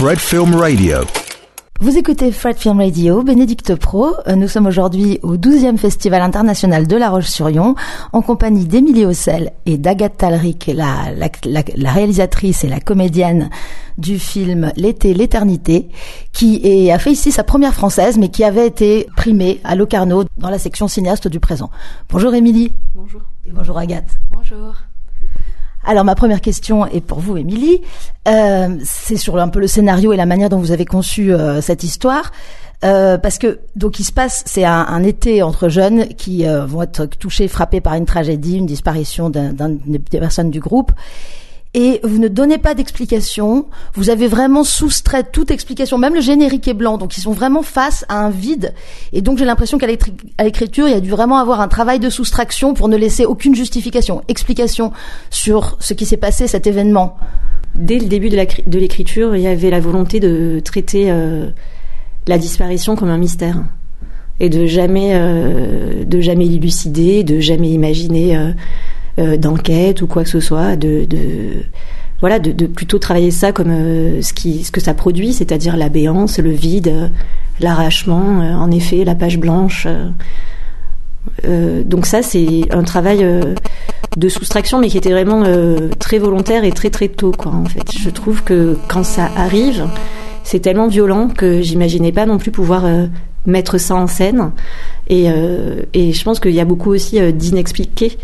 Fred Film Radio. Vous écoutez Fred Film Radio, Bénédicte Pro. Euh, Nous sommes aujourd'hui au 12e Festival international de La Roche-sur-Yon, en compagnie d'Émilie Hossel et d'Agathe Talric, la, la, la, la réalisatrice et la comédienne du film L'été, l'éternité, qui est, a fait ici sa première française, mais qui avait été primée à Locarno dans la section cinéaste du présent. Bonjour Émilie. Bonjour. Et bonjour Agathe. Bonjour. Alors ma première question est pour vous, Émilie. Euh, c'est sur un peu le scénario et la manière dont vous avez conçu euh, cette histoire. Euh, parce que donc il se passe, c'est un, été entre jeunes qui vont être touchés, frappés par une tragédie, une disparition d'un d'un des personnes du groupe. Et vous ne donnez pas d'explication. Vous avez vraiment soustrait toute explication. Même le générique est blanc, donc ils sont vraiment face à un vide. Et donc j'ai l'impression qu'à l'écriture, il y a dû vraiment avoir un travail de soustraction pour ne laisser aucune justification, explication sur ce qui s'est passé, cet événement. Dès le début de l'écriture, il y avait la volonté de traiter euh, la disparition comme un mystère et de jamais, euh, de jamais l'élucider, de jamais imaginer. Euh, euh, d'enquête ou quoi que ce soit, de, voilà, de, plutôt travailler ça comme euh, ce, qui, ce que ça produit, c'est-à-dire la béance, le vide, euh, l'arrachement, en effet, la page blanche. Donc ça, c'est un travail de soustraction, mais qui était vraiment très volontaire et très très tôt, quoi. En fait, je trouve que quand ça arrive, c'est tellement violent que j'imaginais pas non plus pouvoir mettre ça en scène. Et, et je pense qu'il y a beaucoup aussi d'inexpliqués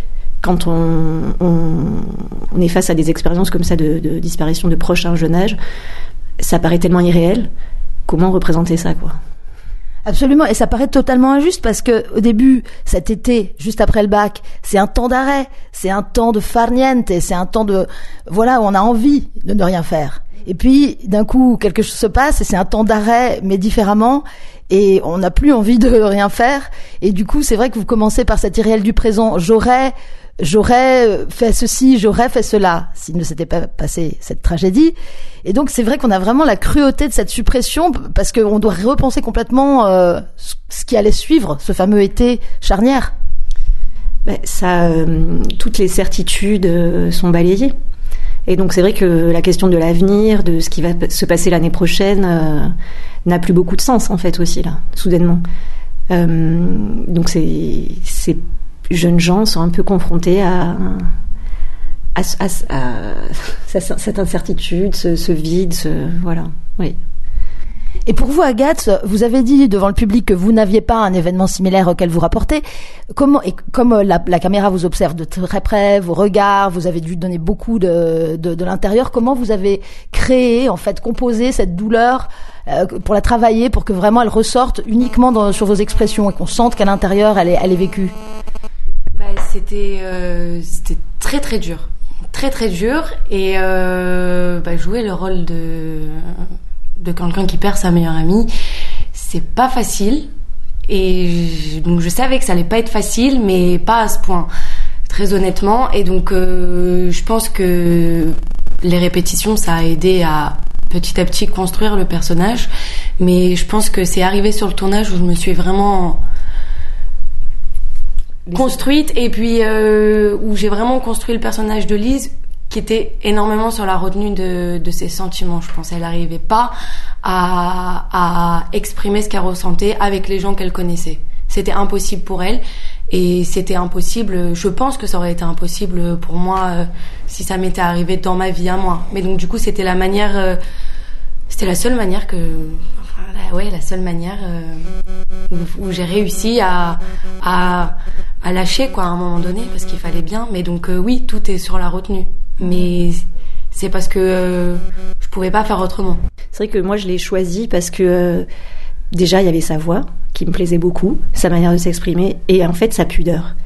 quand on, est face à des expériences comme ça de, de, disparition de proches à un jeune âge, ça paraît tellement irréel. Comment représenter ça, quoi? Absolument, et ça paraît totalement injuste parce que au début, cet été, juste après le bac, c'est un temps d'arrêt, c'est un temps de farniente, c'est un temps de voilà on a envie de ne rien faire. Et puis d'un coup, quelque chose se passe et c'est un temps d'arrêt, mais différemment. Et on n'a plus envie de rien faire. Et du coup, c'est vrai que vous commencez par cet irréel du présent. J'aurais j'aurais fait ceci, j'aurais fait cela, s'il ne s'était pas passé cette tragédie. Et donc c'est vrai qu'on a vraiment la cruauté de cette suppression parce qu'on doit repenser complètement euh, ce qui allait suivre ce fameux été charnière. Ben, ça, euh, toutes les certitudes euh, sont balayées. Et donc c'est vrai que la question de l'avenir, de ce qui va se passer l'année prochaine, n'a plus beaucoup de sens en fait aussi là, soudainement. donc c'est jeunes gens sont un peu confrontés à, cette incertitude, ce, vide, ce, voilà. Oui. Et pour vous, Agathe, vous avez dit devant le public que vous n'aviez pas un événement similaire auquel vous rapportez. Comment et comme la, la, caméra vous observe de très près, vos regards, vous avez dû donner beaucoup de, de, l'intérieur. Comment vous avez créé, en fait, composé cette douleur euh, pour la travailler, pour que vraiment elle ressorte uniquement sur vos expressions et qu'on sente qu'à l'intérieur elle est, elle est vécue? C'était euh, c'était très très dur, très très dur. Et euh, bah, jouer le rôle de de quelqu'un qui perd sa meilleure amie, c'est pas facile. Et donc je savais que ça allait pas être facile, mais pas à ce point, très honnêtement. Et donc euh, je pense que les répétitions ça a aidé à petit à petit construire le personnage, mais je pense que c'est arrivé sur le tournage où je me suis vraiment construite et puis euh, où j'ai vraiment construit le personnage de Lise qui était énormément sur la retenue de, de ses sentiments. Je pense elle n'arrivait pas à, à exprimer ce qu'elle ressentait avec les gens qu'elle connaissait. C'était impossible pour elle et c'était impossible. Je pense que ça aurait été impossible pour moi euh, si ça m'était arrivé dans ma vie à moi. Mais donc du coup c'était la manière, euh, c'était la seule manière que ouais, la seule manière euh, où, j'ai réussi à, à, à, lâcher quoi à un moment donné parce qu'il fallait bien. Mais donc euh, oui, tout est sur la retenue. Mais c'est parce que euh, je pouvais pas faire autrement. C'est vrai que moi je l'ai choisi parce que euh, déjà il y avait sa voix qui me plaisait beaucoup, sa manière de s'exprimer et en fait sa pudeur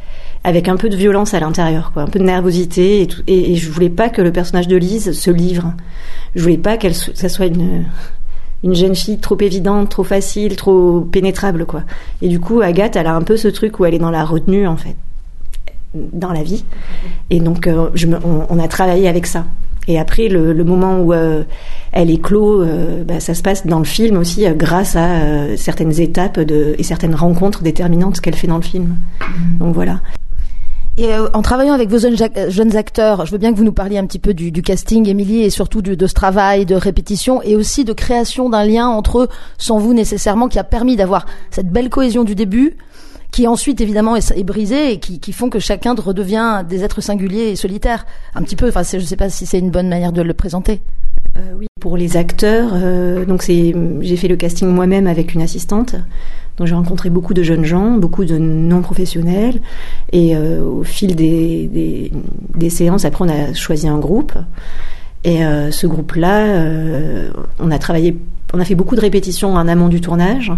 avec un peu de violence à l'intérieur, quoi, un peu de nervosité et, tout, et, et, je voulais pas que le personnage de Lise se livre. Je voulais pas qu'elle ça soit une une jeune fille trop évidente, trop facile, trop pénétrable, quoi. Et du coup, Agathe, elle a un peu ce truc où elle est dans la retenue, en fait, dans la vie. Et donc, euh, je me, on, on, a travaillé avec ça. Et après, le, le moment où euh, elle est clos, euh, bah, ça se passe dans le film aussi, grâce à certaines étapes de, et certaines rencontres déterminantes qu'elle fait dans le film. Mmh. Donc voilà. Et euh, en travaillant avec vos jeunes, acteurs, je veux bien que vous nous parliez un petit peu du, casting, Émilie, et surtout de ce travail de répétition et aussi de création d'un lien entre eux, sans vous nécessairement, qui a permis d'avoir cette belle cohésion du début, qui ensuite évidemment est, est brisée et qui, qui, font que chacun redevient des êtres singuliers et solitaires. Un petit peu. Enfin, je ne sais pas si c'est une bonne manière de le présenter. Euh, oui, pour les acteurs, euh, donc c'est, j'ai fait le casting moi-même avec une assistante. Donc j'ai rencontré beaucoup de jeunes gens, beaucoup de non professionnels, et euh, au fil des, des, séances, après on a choisi un groupe. Et ce groupe-là, on a travaillé, on a fait beaucoup de répétitions en amont du tournage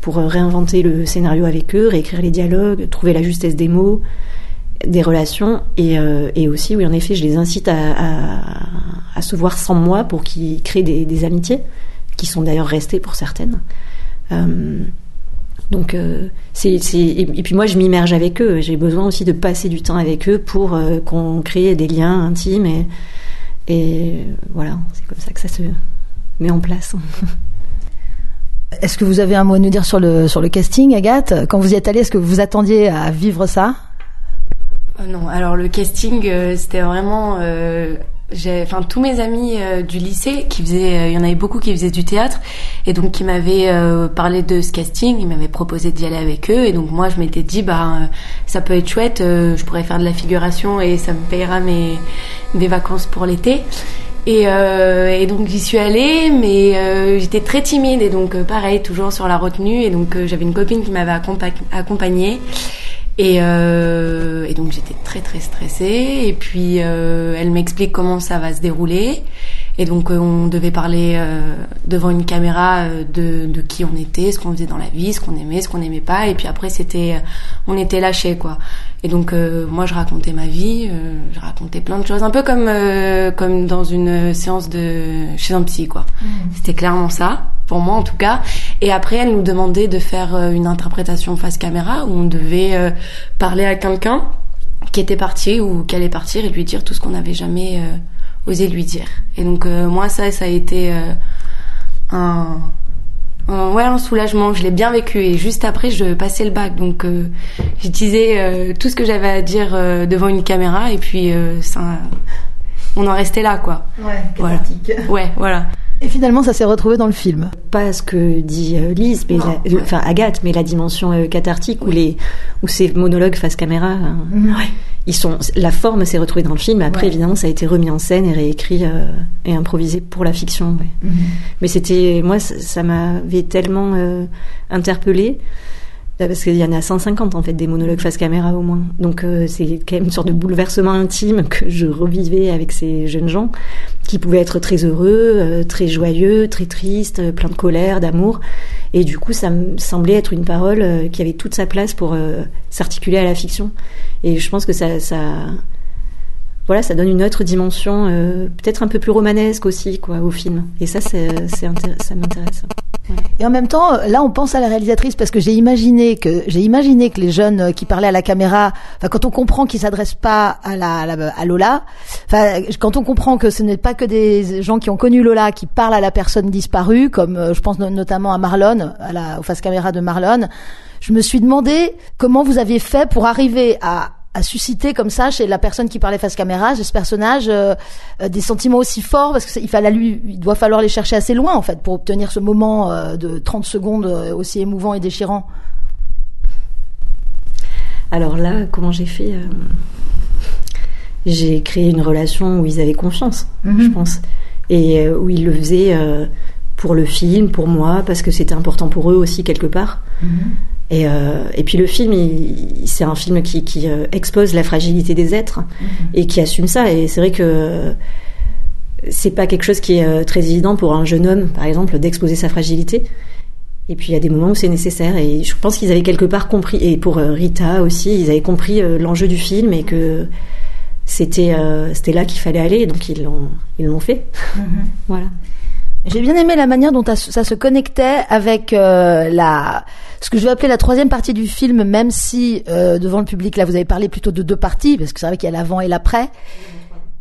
pour réinventer le scénario avec eux, réécrire les dialogues, trouver la justesse des mots, des relations, et, aussi, oui, en effet, je les incite à, à se voir sans moi pour qu'ils créent des, des, amitiés, qui sont d'ailleurs restées pour certaines. Euh, donc euh, c'est et, puis moi je m'immerge avec eux. J'ai besoin aussi de passer du temps avec eux pour euh, qu'on crée des liens intimes et et voilà c'est comme ça que ça se met en place. Est-ce que vous avez un mot à nous dire sur le sur le casting, Agathe? Quand vous y êtes allée, est-ce que vous attendiez à vivre ça? Non. Alors le casting, c'était vraiment enfin tous mes amis euh, du lycée qui faisaient euh, il y en avait beaucoup qui faisaient du théâtre et donc qui m'avaient euh, parlé de ce casting ils m'avaient proposé d'y aller avec eux et donc moi je m'étais dit bah ça peut être chouette je pourrais faire de la figuration et ça me payera mes vacances pour l'été. Et, et, donc j'y suis allée mais j'étais très timide et donc pareil toujours sur la retenue et donc j'avais une copine qui m'avait accompagnée et, euh, et donc j'étais très très stressée. Et puis euh, elle m'explique comment ça va se dérouler. Et donc euh, on devait parler euh, devant une caméra euh, de, de, qui on était, ce qu'on faisait dans la vie, ce qu'on aimait, ce qu'on n'aimait pas. Et puis après c'était, on était lâchés quoi. Et donc moi je racontais ma vie, je racontais plein de choses, un peu comme comme dans une séance de chez un psy quoi. Mmh. C'était clairement ça pour moi en tout cas. Et après, elle nous demandait de faire une interprétation face caméra où on devait parler à quelqu'un qui était parti ou qui allait partir et lui dire tout ce qu'on n'avait jamais euh, osé lui dire. Et donc moi, ça, ça a été un, ouais, un soulagement. Je l'ai bien vécu et juste après, je passais le bac. Donc je disais tout ce que j'avais à dire devant une caméra et puis ça, on en restait là, quoi. Ouais, voilà. Ouais, voilà. Et finalement, ça s'est retrouvé dans le film. Pas ce que dit euh, Lise, mais enfin Agathe, mais la dimension euh, cathartique où les où ces monologues face caméra, hein. mhm. Ils sont la forme s'est retrouvée dans le film. Après, évidemment, ça a été remis en scène et réécrit euh, et improvisé pour la fiction. Mhm. Mais c'était moi, ça, m'avait tellement interpellée parce qu'il y en a 150 en fait des monologues face caméra au moins. Donc euh, c'est quand même une sorte de bouleversement intime que je revivais avec ces jeunes gens qui pouvaient être très heureux, euh, très joyeux, très tristes, euh, plein de colère, d'amour. Et du coup, ça me semblait être une parole qui avait toute sa place pour s'articuler à la fiction. Et je pense que ça, ça voilà, ça donne une autre dimension, peut-être un peu plus romanesque aussi, quoi, au film. Et ça, c'est, ça m'intéresse. Et en même temps, là, on pense à la réalisatrice parce que j'ai imaginé que j'ai imaginé que les jeunes euh, qui parlaient à la caméra, enfin, quand on comprend qu'ils s'adressent pas à la, à Lola, enfin, quand on comprend que ce n'est pas que des gens qui ont connu Lola qui parlent à la personne disparue, comme euh, je pense notamment à Marlon, à la face caméra de Marlon, je me suis demandé comment vous aviez fait pour arriver à a suscité comme ça chez la personne qui parlait face caméra, chez ce personnage, euh, euh, des sentiments aussi forts parce qu'il fallait lui, il doit falloir les chercher assez loin en fait pour obtenir ce moment euh, de 30 secondes aussi émouvant et déchirant. Alors là, comment j'ai fait J'ai créé une relation où ils avaient confiance, mhm. je pense, et où ils le faisaient pour le film, pour moi, parce que c'était important pour eux aussi quelque part. Mhm. Et, euh, et puis le film, c'est un film qui, qui euh, expose la fragilité des êtres mhm. et qui assume ça. Et c'est vrai que c'est pas quelque chose qui est euh, très évident pour un jeune homme, par exemple, d'exposer sa fragilité. Et puis il y a des moments où c'est nécessaire. Et je pense qu'ils avaient quelque part compris. Et pour Rita aussi, ils avaient compris l'enjeu du film et que c'était c'était là qu'il fallait aller. Donc ils l'ont ils l'ont fait. Mhm. voilà. J'ai bien aimé la manière dont ça se connectait avec euh, la ce que je vais appeler la troisième partie du film, même si euh, devant le public là vous avez parlé plutôt de deux parties parce que c'est vrai qu'il y a l'avant et l'après.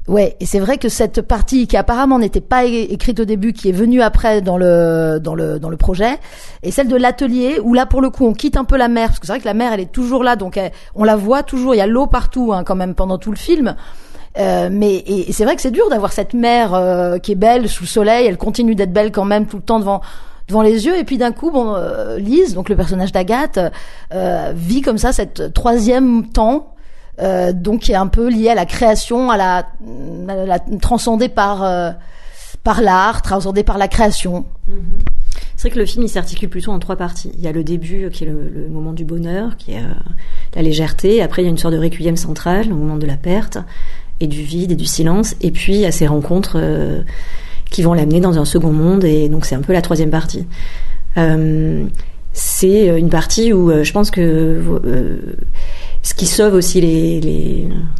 Ouais, et c'est vrai que cette partie qui apparemment n'était pas écrite au début, qui est venue après dans le dans le dans le projet, et celle de l'atelier où là pour le coup on quitte un peu la mer parce que c'est vrai que la mer elle est toujours là, donc elle- on la voit toujours, il y a l'eau partout hein, quand même pendant tout le film. Euh, mais et, c'est vrai que c'est dur d'avoir cette mer euh, qui est belle sous le soleil, elle continue d'être belle quand même tout le temps devant devant les yeux et puis d'un coup bon euh, Lise donc le personnage d'Agathe euh, vit comme ça cette troisième temps euh, donc qui est un peu lié à la création, à la, à transcendée par par l'art, transcendée par la création. C'est vrai que le film il s'articule plutôt en trois parties. Il y a le début qui est le, le moment du bonheur, qui est la légèreté. Après il y a une sorte de requiem central, au moment de la perte et du vide et du silence. Et puis a ces rencontres euh, qui vont l'amener dans un second monde. Et donc c'est un peu la troisième partie. Euh, c'est une partie où euh, je pense que euh, ce qui sauve aussi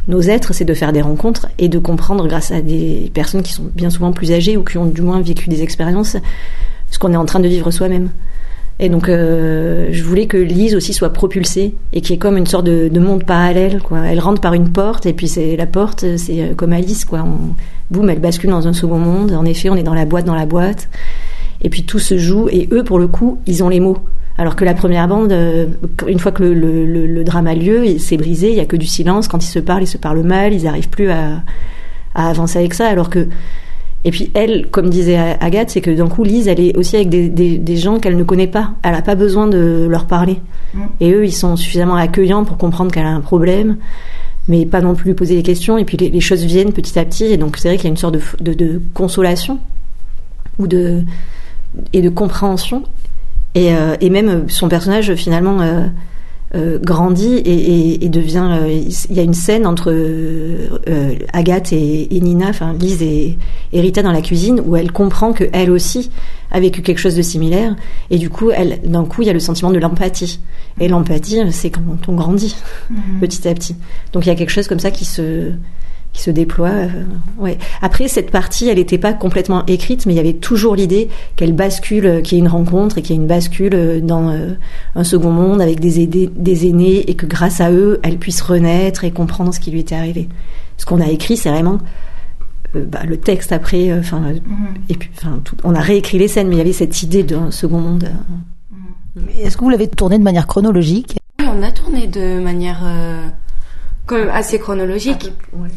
nos êtres, c'est de faire des rencontres et de comprendre grâce à des personnes qui sont bien souvent plus âgées ou qui ont du moins vécu des expériences ce qu'on est en train de vivre soi-même. Et donc, euh, je voulais que Lise aussi soit propulsée et qu'il y ait comme une sorte de, de monde parallèle. Quoi. Elle rentre par une porte et puis c'est la porte, c'est euh, comme Alice. Quoi. Boum, elle bascule dans un second monde. En effet, on est dans la boîte, dans la boîte. Et puis tout se joue. Et eux, pour le coup, ils ont les mots. Alors que la première bande, euh, une fois que le, le, le, drame a lieu, c'est brisé, il y a que du silence. Quand ils se parlent, ils se parlent mal, ils n'arrivent plus à, à avancer avec ça. Alors que et puis elle, comme disait Agathe, c'est que d'un coup Lise, elle est aussi avec des, des, des gens qu'elle ne connaît pas. Elle n'a pas besoin de leur parler. Mmh. Et eux, ils sont suffisamment accueillants pour comprendre qu'elle a un problème, mais pas non plus lui poser des questions. Et puis les, les choses viennent petit à petit. Et donc c'est vrai qu'il y a une sorte de, de, de, consolation ou de et de compréhension. Et, euh, et même son personnage finalement. Euh, euh, grandit et, et, et devient. Euh, il y a une scène entre euh, Agathe et, et Nina, enfin Lise et, et, Rita dans la cuisine, où elle comprend que elle aussi a vécu quelque chose de similaire, et du coup, elle, d'un coup, il y a le sentiment de l'empathie. Et l'empathie, c'est quand on grandit mm-hmm. petit à petit. Donc il y a quelque chose comme ça qui se qui se déploie. Euh, ouais. Après, cette partie, elle n'était pas complètement écrite, mais il y avait toujours l'idée qu'elle bascule, qu'il y ait une rencontre et qu'il y ait une bascule dans euh, un second monde avec des, aidés, des aînés et que grâce à eux, elle puisse renaître et comprendre ce qui lui était arrivé. Ce qu'on a écrit, c'est vraiment euh, bah, le texte après. Enfin, mm -hmm. et puis, enfin, tout, on a réécrit les scènes, mais il y avait cette idée d'un second monde. Mm -hmm. Est-ce que vous l'avez tourné de manière chronologique? Oui, on a tourné de manière quand même assez chronologique. Ouais.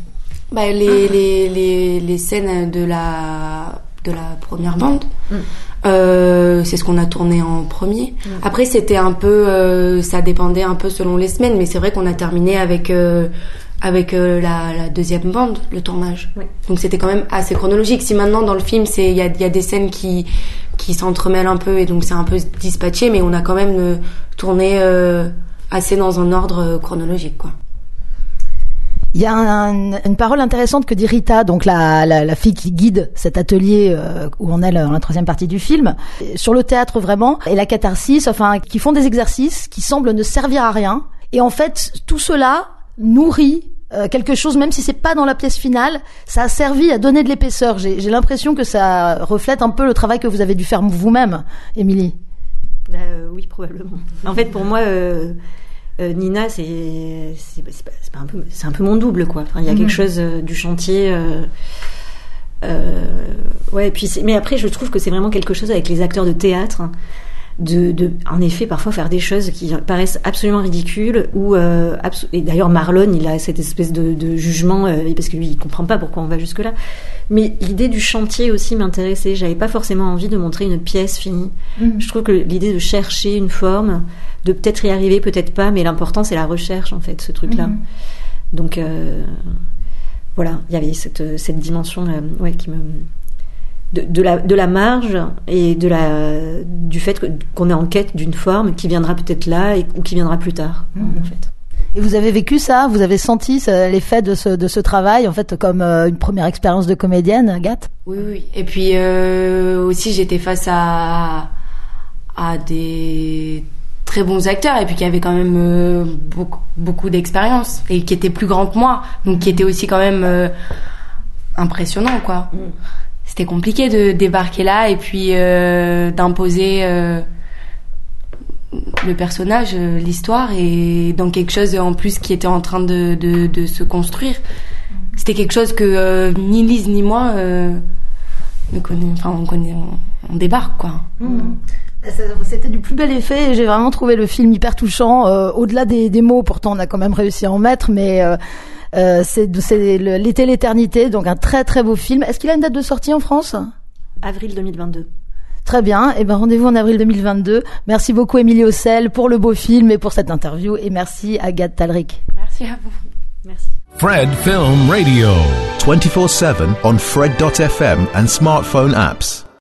Bah, les, les, les, les, scènes de la, de la première bande, mm. euh, c'est ce qu'on a tourné en premier. Mm. Après, c'était un peu, euh, ça dépendait un peu selon les semaines, mais c'est vrai qu'on a terminé avec, euh, avec la, la, deuxième bande, le tournage. Oui. Donc c'était quand même assez chronologique. Si maintenant dans le film, c'est il y a, y a des scènes qui, qui s'entremêlent un peu et donc c'est un peu dispatché, mais on a quand même tourné assez dans un ordre chronologique, quoi. Il y a un, une parole intéressante que dit Rita, donc la, la, la fille qui guide cet atelier euh, où on est dans la troisième partie du film, sur le théâtre vraiment, et la catharsis, enfin, qui font des exercices qui semblent ne servir à rien. Et en fait, tout cela nourrit euh, quelque chose, même si c'est pas dans la pièce finale, ça a servi à donner de l'épaisseur. J'ai l'impression que ça reflète un peu le travail que vous avez dû faire vous-même, Émilie. Euh, oui, probablement. En fait, pour moi. Euh euh, Nina, c'est c'est pas, un peu c'est un peu mon double quoi. Enfin, il y a mmh. quelque chose euh, du chantier. Euh, ouais, et puis mais après je trouve que c'est vraiment quelque chose avec les acteurs de théâtre. Hein, de, de, en effet, parfois faire des choses qui paraissent absolument ridicules. Ou euh, abso et d'ailleurs Marlon, il a cette espèce de, de jugement euh, parce que lui, il comprend pas pourquoi on va jusque là. Mais l'idée du chantier aussi m'intéressait. J'avais pas forcément envie de montrer une pièce finie. Mmh. Je trouve que l'idée de chercher une forme, de peut-être y arriver, peut-être pas, mais l'important c'est la recherche en fait, ce truc-là. Mmh. Donc euh, voilà, il y avait cette, cette dimension ouais, qui me de, de, la, de la marge et de la, du fait qu'on est en quête d'une forme qui viendra peut-être là et, ou qui viendra plus tard, mmh. en fait. Et vous avez vécu ça Vous avez senti l'effet de ce, de ce travail, en fait, comme euh, une première expérience de comédienne, Agathe? Oui, oui. Et puis euh, aussi, j'étais face à, à des très bons acteurs et puis qui avaient quand même euh, beaucoup, beaucoup d'expérience et qui étaient plus grands que moi, donc qui étaient aussi quand même euh, impressionnants, quoi. Mmh c'était compliqué de débarquer là et puis euh, d'imposer euh, le personnage, euh, l'histoire et dans quelque chose en plus qui était en train de, de, se construire. c'était quelque chose que ni Lise ni moi ne connaît, enfin on connaît, on, débarque quoi. Mmh. C'était du plus bel effet. J'ai vraiment trouvé le film hyper touchant. Au-delà des, des, mots, pourtant on a quand même réussi à en mettre, mais euh, c'est l'été l'éternité, donc un très très beau film. Est-ce qu'il a une date de sortie en France? Avril 2022. Très bien. Et eh ben rendez-vous en avril 2022. Merci beaucoup Émilie Ossel pour le beau film et pour cette interview et merci Agathe Talric. Merci à vous. Merci. Fred Film Radio 24/7 on fred.fm and smartphone apps.